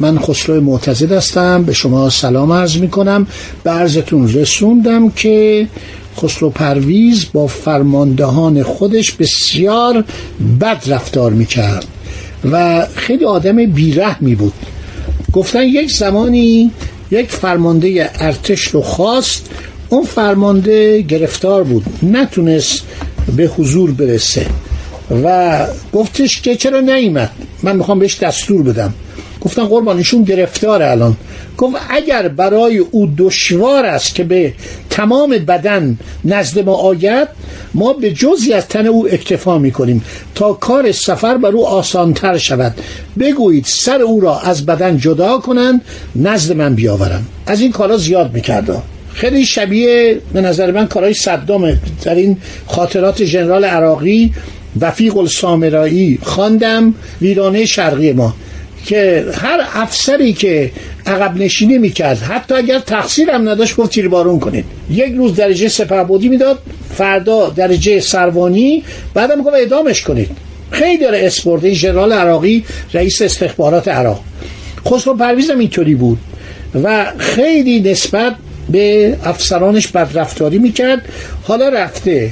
من خسرو معتزد هستم. به شما سلام عرض می کنم به عرضتون رسوندم که خسرو پرویز با فرماندهان خودش بسیار بد رفتار می کرد و خیلی آدم بیرحمی بود. گفتن یک زمانی یک فرمانده ارتش رو خواست. اون فرمانده گرفتار بود. نتونست به حضور برسه. و گفتش که چرا نیمد من می‌خوام بهش دستور بدم. گفتن قربان ایشون گرفتار الان. گفت اگر برای او دشوار است که به تمام بدن نزد ما آید ما به جزی از تن او اکتفا می‌کنیم تا کار سفر بر او آسانتر شود. بگویید سر او را از بدن جدا کنند نزد من بیاورم از این کارا زیاد می‌کرد. خیلی شبیه به نظر من کارهای صدامه در این خاطرات ژنرال عراقی وفیق السامرایی خواندم ویرانه شرقی ما. که هر افسری که عقب نشینی می‌کرد حتی اگر تقصیر هم نداشت گفت تیر بارون کنید. یک روز درجه سپهبودی می‌داد فردا درجه سروانی بعدم گفت اعدامش کنید. خیلی داره اسپورت ژنرال عراقی رئیس استخبارات عراق. خسرو پرویز هم اینطوری بود و خیلی نسبت به افسرانش بدرفتاری می‌کرد. حالا رفته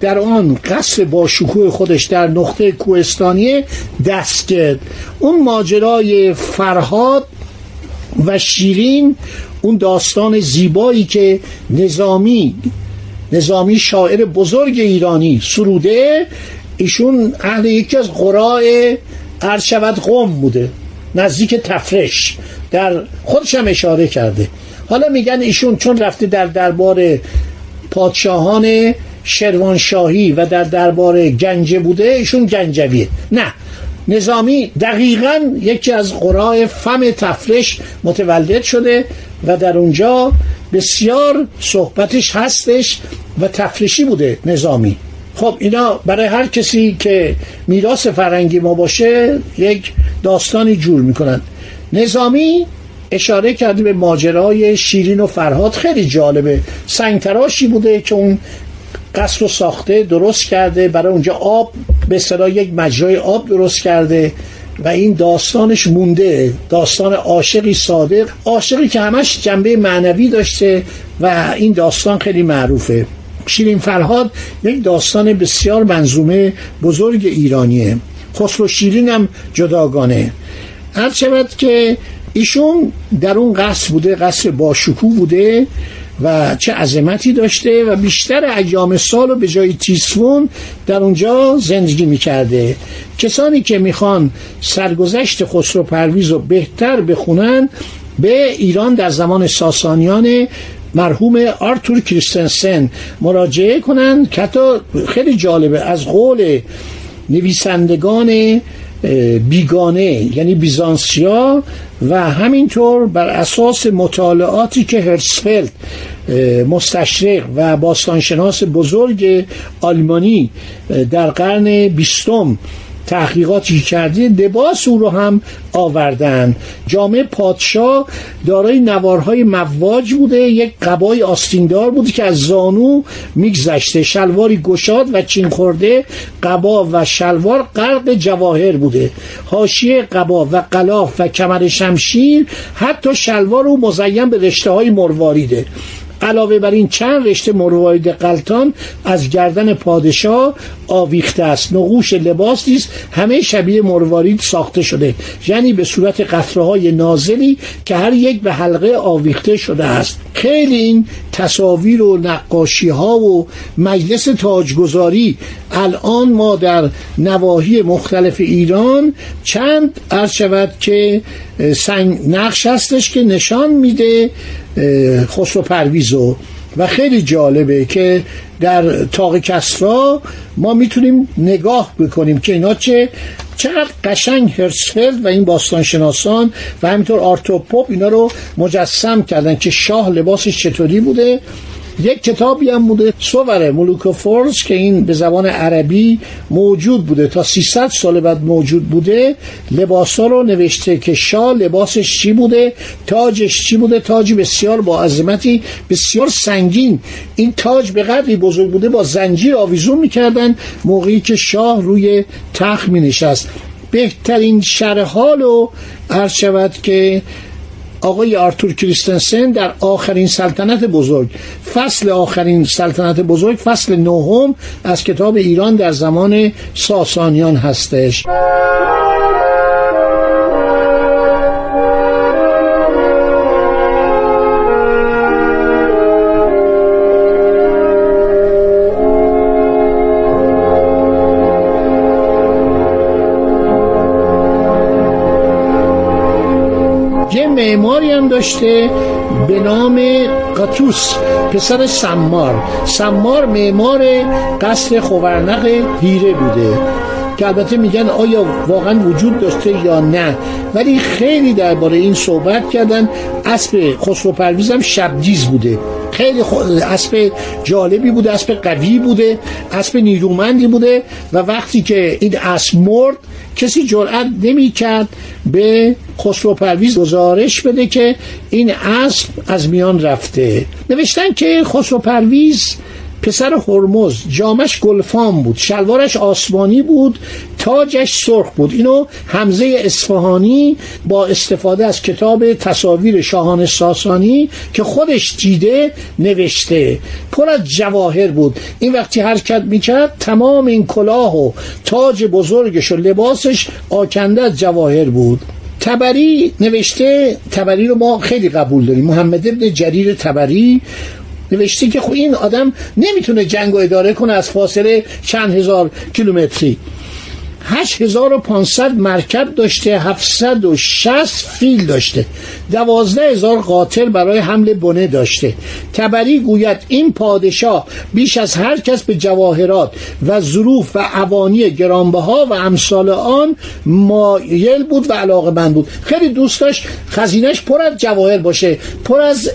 در آن قصر با شکوه خودش در نقطه کوهستانی دست کرد اون ماجرای فرهاد و شیرین اون داستان زیبایی که نظامی نظامی شاعر بزرگ ایرانی سروده ایشون اهل یکی از قرای شود قوم بوده نزدیک تفرش. در خودش هم اشاره کرده. حالا میگن ایشون چون رفته در دربار پادشاهان شروانشاهی و در دربار گنجه بوده ایشون گنجویه. نه نظامی دقیقا یکی از قرای فم تفرش متولد شده و در اونجا بسیار صحبتش هستش و تفرشی بوده نظامی. خب اینا برای هر کسی که میراث فرنگی ما باشه یک داستانی جور می‌کنن نظامی اشاره کرده به ماجرای شیرین و فرهاد. خیلی جالبه. سنگتراشی بوده که اون قصر رو ساخته درست کرده برای اونجا آب به صلاح یک مجرای آب درست کرده و این داستانش مونده. داستان عاشقی صادق عاشقی که همش جنبه معنوی داشته و این داستان خیلی معروفه. شیرین فرهاد یک داستان بسیار منظومه بزرگ ایرانیه. خسرو شیرین هم جداگانه. هر شود که ایشون در اون قصر بوده قصر با شکوه بوده و چه عظمتی داشته و بیشتر ایام سال و به جای تیسفون در اونجا زندگی می‌کرده. کسانی که می‌خوان سرگذشت خسرو پرویز رو بهتر بخونن به ایران در زمان ساسانیان مرحوم آرتور کریستنسن مراجعه کنن که خیلی جالبه از قول نویسندگان بیگانه یعنی بیزانسیا و همینطور بر اساس مطالعاتی که هرسفلد مستشرق و باستانشناس بزرگ آلمانی در قرن بیستم تحقیقاتی کرده لباس او رو هم آوردن. جامعه پادشاه دارای نوارهای مواج بوده یک قبای آستیندار بوده که از زانو میگذشته. شلواری گشاد و چین خورده قبا و شلوار غرق جواهر بوده. حاشیه قبا و قلاف و کمر شمشیر حتی شلوار او مزین به رشته های مرواریده علاوه بر این چند رشته مروارید قلتان از گردن پادشاه آویخته است. نقوش لباس نیست همه شبیه مروارید ساخته شده. یعنی به صورت قطره های نازلی که هر یک به حلقه آویخته شده است. خیلی این تصاویر و نقاشی ها و مجلس تاجگذاری الان ما در نواحی مختلف ایران چند عرض شود که سنگ نقش هستش که نشان میده خسرو پرویزو و خیلی جالبه که در تاق کسرا ما می‌تونیم نگاه بکنیم که اینا چه چقدر قشنگ هرسفلد و این باستانشناسان و همینطور آرتوپوپ اینا رو مجسم کردن که شاه لباسش چطوری بوده. یک کتابی هم بوده سوور ملوک فورس که این به زبان عربی موجود بوده. تا 300 سال بعد موجود بوده لباسا رو نوشته که شاه لباسش چی بوده تاجش چی بوده؟ تاجی بسیار با عظمتی بسیار سنگین. این تاج به قدری بزرگ بوده با زنجیر آویزون می‌کردن موقعی که شاه روی تخت می نشست بهترین شرحال رو عرض شود که آقای آرتور کریستنسن در آخرین سلطنت بزرگ. فصل آخرین سلطنت بزرگ فصل نهم از کتاب ایران در زمان ساسانیان هستش. معماری هم داشته به نام قاتوس پسر سمار. سمار معمار قصر خوورنق هیره بوده. که البته میگن آیا واقعا وجود داشته یا نه. ولی خیلی درباره این صحبت کردن. اسب خسرو پرویز هم شبدیز بوده. خیلی اسب جالبی بوده اسب قوی بوده اسب نیرومندی بوده و وقتی که این اسب مرد کسی جرأت نمی‌کرد به خسرو پرویز گزارش بده که این اسب از میان رفته. نوشتن که خسرو پرویز پسر هرمز جامش گلفام بود شلوارش آسمانی بود تاجش سرخ بود. اینو حمزه اصفهانی با استفاده از کتاب تصاویر شاهان ساسانی که خودش دیده نوشته. پر از جواهر بود. این وقتی حرکت می‌کرد تمام این کلاه و تاج بزرگش و لباسش آکنده از جواهر بود. تبری نوشته تبری رو ما خیلی قبول داریم. محمد ابن جریر تبری نوشته که خب این آدم نمی‌تونه جنگ اداره کنه از فاصله چند هزار کیلومتری. 8500 مرکب داشته 760 فیل داشته. 12 هزار قاتل برای حمل بنه داشته. تبری گوید این پادشاه بیش از هر کس به جواهرات و ظروف و اوانی گرانبها و امثال آن مایل بود و علاقه من بود. خیلی دوست داشت خزینش پر از جواهر باشه پر از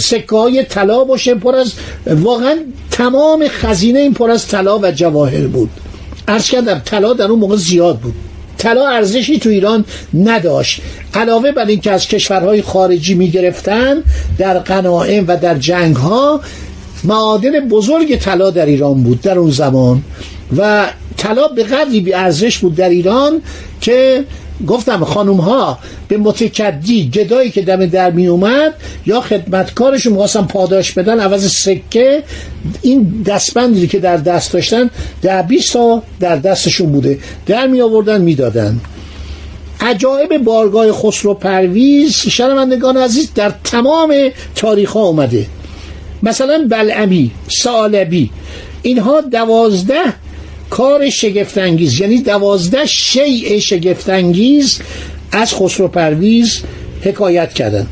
سکه های طلا باشه پر از واقعا تمام خزینه این پر از طلا و جواهر بود. عرض کردم طلا در اون موقع زیاد بود. طلا ارزشی تو ایران نداشت. علاوه بر اینکه از کشورهای خارجی می‌گرفتن در قناعم و در جنگ ها معادن بزرگ طلا در ایران بود در اون زمان. و طلا به قدری بی ارزش بود در ایران که گفتم خانوم ها به متکدی گدایی که دم در می اومد یا خدمتکارشون می‌خواستن پاداش بدن عوض سکه این دستبندی که در دست داشتن در 20 تا در دستشون بوده. در می آوردن می‌دادن. عجایب بارگاه خسرو پرویز شنوندگان عزیز در تمام تاریخ ها اومده. مثلا بلعمی سالبی اینها دوازده کار شگفتانگیز یعنی دوازده شیء شگفتانگیز از خسرو پرویز حکایت کردن.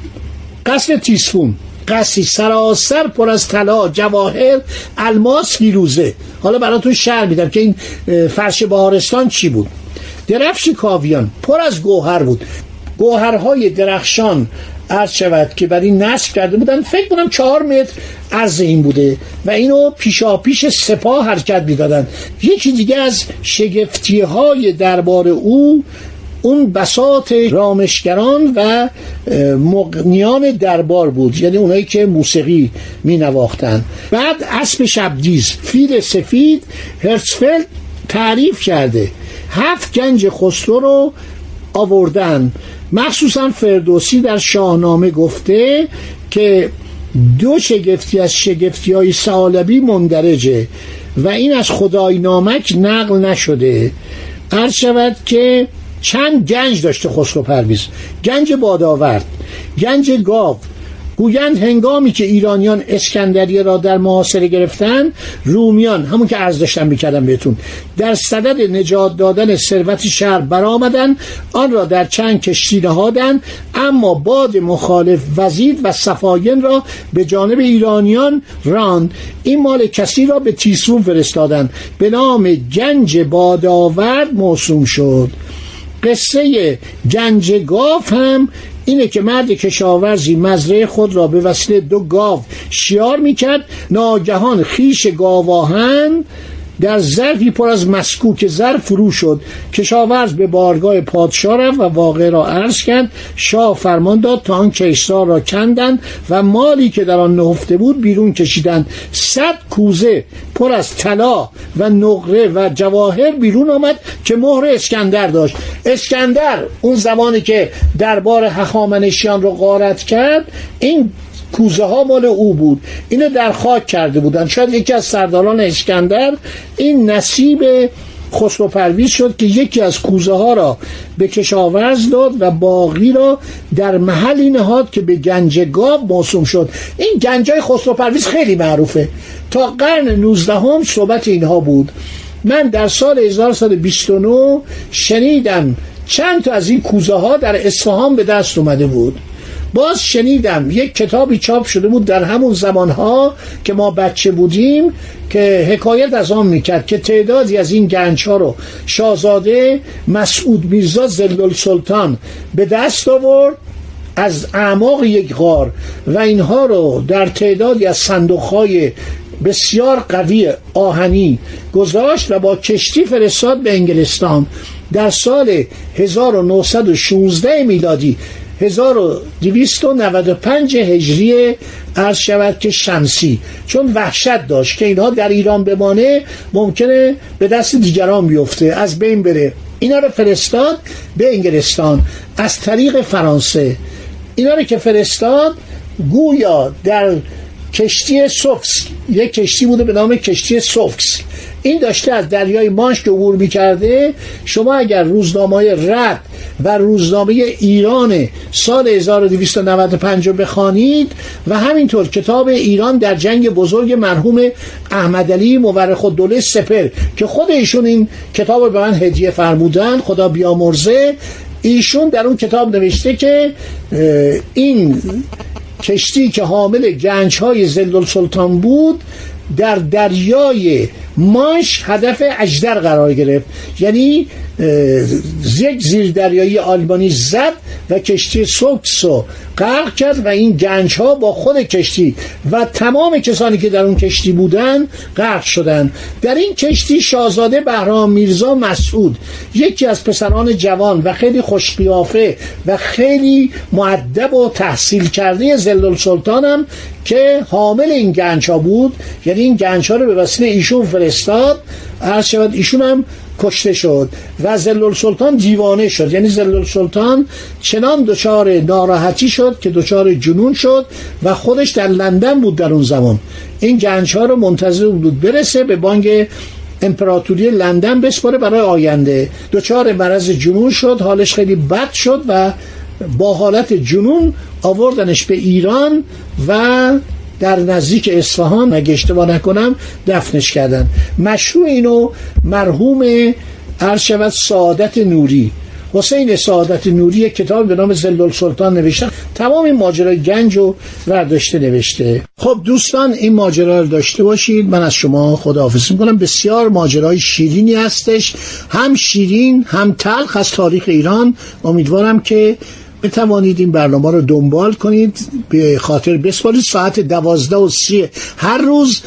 قصر تیسفون قصری سراسر پر از طلا جواهر الماس فیروزه. حالا براتون شعر میدم که این فرش بهارستان چی بود. درفش کاویان پر از گوهر بود. گوهرهای درخشان عرض شود که برای نصب کرده بودن. فکر کنم چهار متر عرض این بوده و اینو پیشا پیش سپاه حرکت می‌دادن. یکی دیگه از شگفتی های دربار او اون بساط رامشگران و مقنیان دربار بود. یعنی اونایی که موسیقی می نواختن بعد اسب شبدیز فیل سفید هرسفلد تعریف کرده. هفت گنج خسرو رو آوردن. مخصوصا فردوسی در شاهنامه گفته که دو شگفتی از شگفتی های سالبی مندرجه و این از خدای نامک نقل نشده. عرض شود که چند گنج داشته خسرو پرویز. گنج باداورد گنج گاو گویند هنگامی که ایرانیان اسکندریه را در محاصره گرفتن رومیان همون که عرض داشتم می‌کردم بهتون در صدد نجات دادن ثروت شهر برآمدند آن را در چند کشتی نهادند اما باد مخالف وزید و صفاین را به جانب ایرانیان راند. این مال کسی را به تیسفون فرستادند به نام گنج بادآورد موسوم شد. قصه گنج گاف هم اینه که مرد کشاورزی مزرعه خود را به وسیله دو گاو شیار می‌کرد ناگهان خیش گاواهن در ظرفی پر از مسکوک زر فرو شد. کشاورز به بارگاه پادشاه رفت و واقع را عرض کرد. شاه فرمان داد تا آن کشتار را کندند و مالی که در آن نهفته بود بیرون کشیدند. صد کوزه پر از طلا و نقره و جواهر بیرون آمد که مهر اسکندر داشت. اسکندر اون زمانی که دربار هخامنشیان رو غارت کرد این کوزه ها مال او بود. اینو در خاک کرده بودن. شاید یکی از سرداران اسکندر این نصیب خسرو شد که یکی از کوزه ها را به کشاورز داد و باقی را در محلی نهاد که به گنج گاو موسوم شد. این گنجای خسرو پرویز خیلی معروفه. تا قرن 19 هم صحبت اینها بود. من در سال 1129 شنیدم چند تا از این کوزه ها در اصفهان به دست اومده بود. باز شنیدم یک کتابی چاپ شده بود در همون زمانها که ما بچه بودیم که حکایت از آن می‌کرد که تعدادی از این گنج ها رو شاهزاده مسعود میرزا زلال سلطان به دست آورد از اعماق یک غار و اینها رو در تعدادی از صندوق های بسیار قوی آهنی گذاشت و با کشتی فرستاد به انگلستان. در سال 1916 میلادی 1295 هجری عرض شود که شمسی. چون وحشت داشت که اینها در ایران بمانه ممکنه به دست دیگران بیفته. از بین بره. اینا رو فرستاد به انگلستان. از طریق فرانسه. اینا رو که فرستاد گویا در کشتی سوفس یک کشتی بوده به نام کشتی سوفس این داشته از دریای مانش که عبور می‌کرده شما اگر روزنامه رد و روزنامه ایران سال 1295 رو بخوانید و همینطور کتاب ایران در جنگ بزرگ مرحوم احمد علی مورخ الدوله سپر که خود ایشون این کتاب رو به من هدیه فرمودن خدا بیامرزه ایشون در اون کتاب نوشته که این کشتی که حامل گنج های زلدل سلطان بود در دریای ماش هدف اجدر قرار گرفت. یعنی یک زیر دریایی آلمانی زد و کشتی سوکس رو غرق کرد و این گنج ها با خود کشتی و تمام کسانی که در اون کشتی بودن غرق شدن. در این کشتی شاهزاده بهرام میرزا مسعود یکی از پسران جوان و خیلی خوشقیافه و خیلی معدب و تحصیل کرده زلال سلطان هم که حامل این گنج ها بود. یعنی این گنج ها رو به وسیله ایشون فرستاد. عرض شود ایشون هم کشته شد و زلال سلطان دیوانه شد. یعنی زلال سلطان چنان دچار ناراحتی شد که دچار جنون شد و خودش در لندن بود در اون زمان. این گنج ها رو منتظر بود برسه به بانک امپراتوری لندن بسپاره برای آینده. دچار مرض جنون شد حالش خیلی بد شد و با حالت جنون آوردنش به ایران و در نزدیک اصفهان اگه اشتباه نکنم دفنش کردن. مشروع اینو مرحوم عرض شود سعادت نوری. حسین سعادت نوری کتاب به نام زلال سلطان نوشته. تمام این ماجرای گنج و ورداشته نوشته. خب دوستان این ماجرا رو داشته باشید. من از شما خداحافظی می‌کنم. بسیار ماجرای شیرینی هستش. هم شیرین هم تلخ از تاریخ ایران. امیدوارم که بتوانید این برنامه رو دنبال کنید به خاطر بسپارید ساعت دوازده و سی هر روز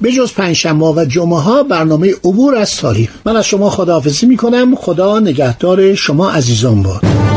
به جز پنجشنبه و جمعه ها برنامه عبور از تاریخ. من از شما خداحافظی می‌کنم. خدا نگهدار شما عزیزان باد.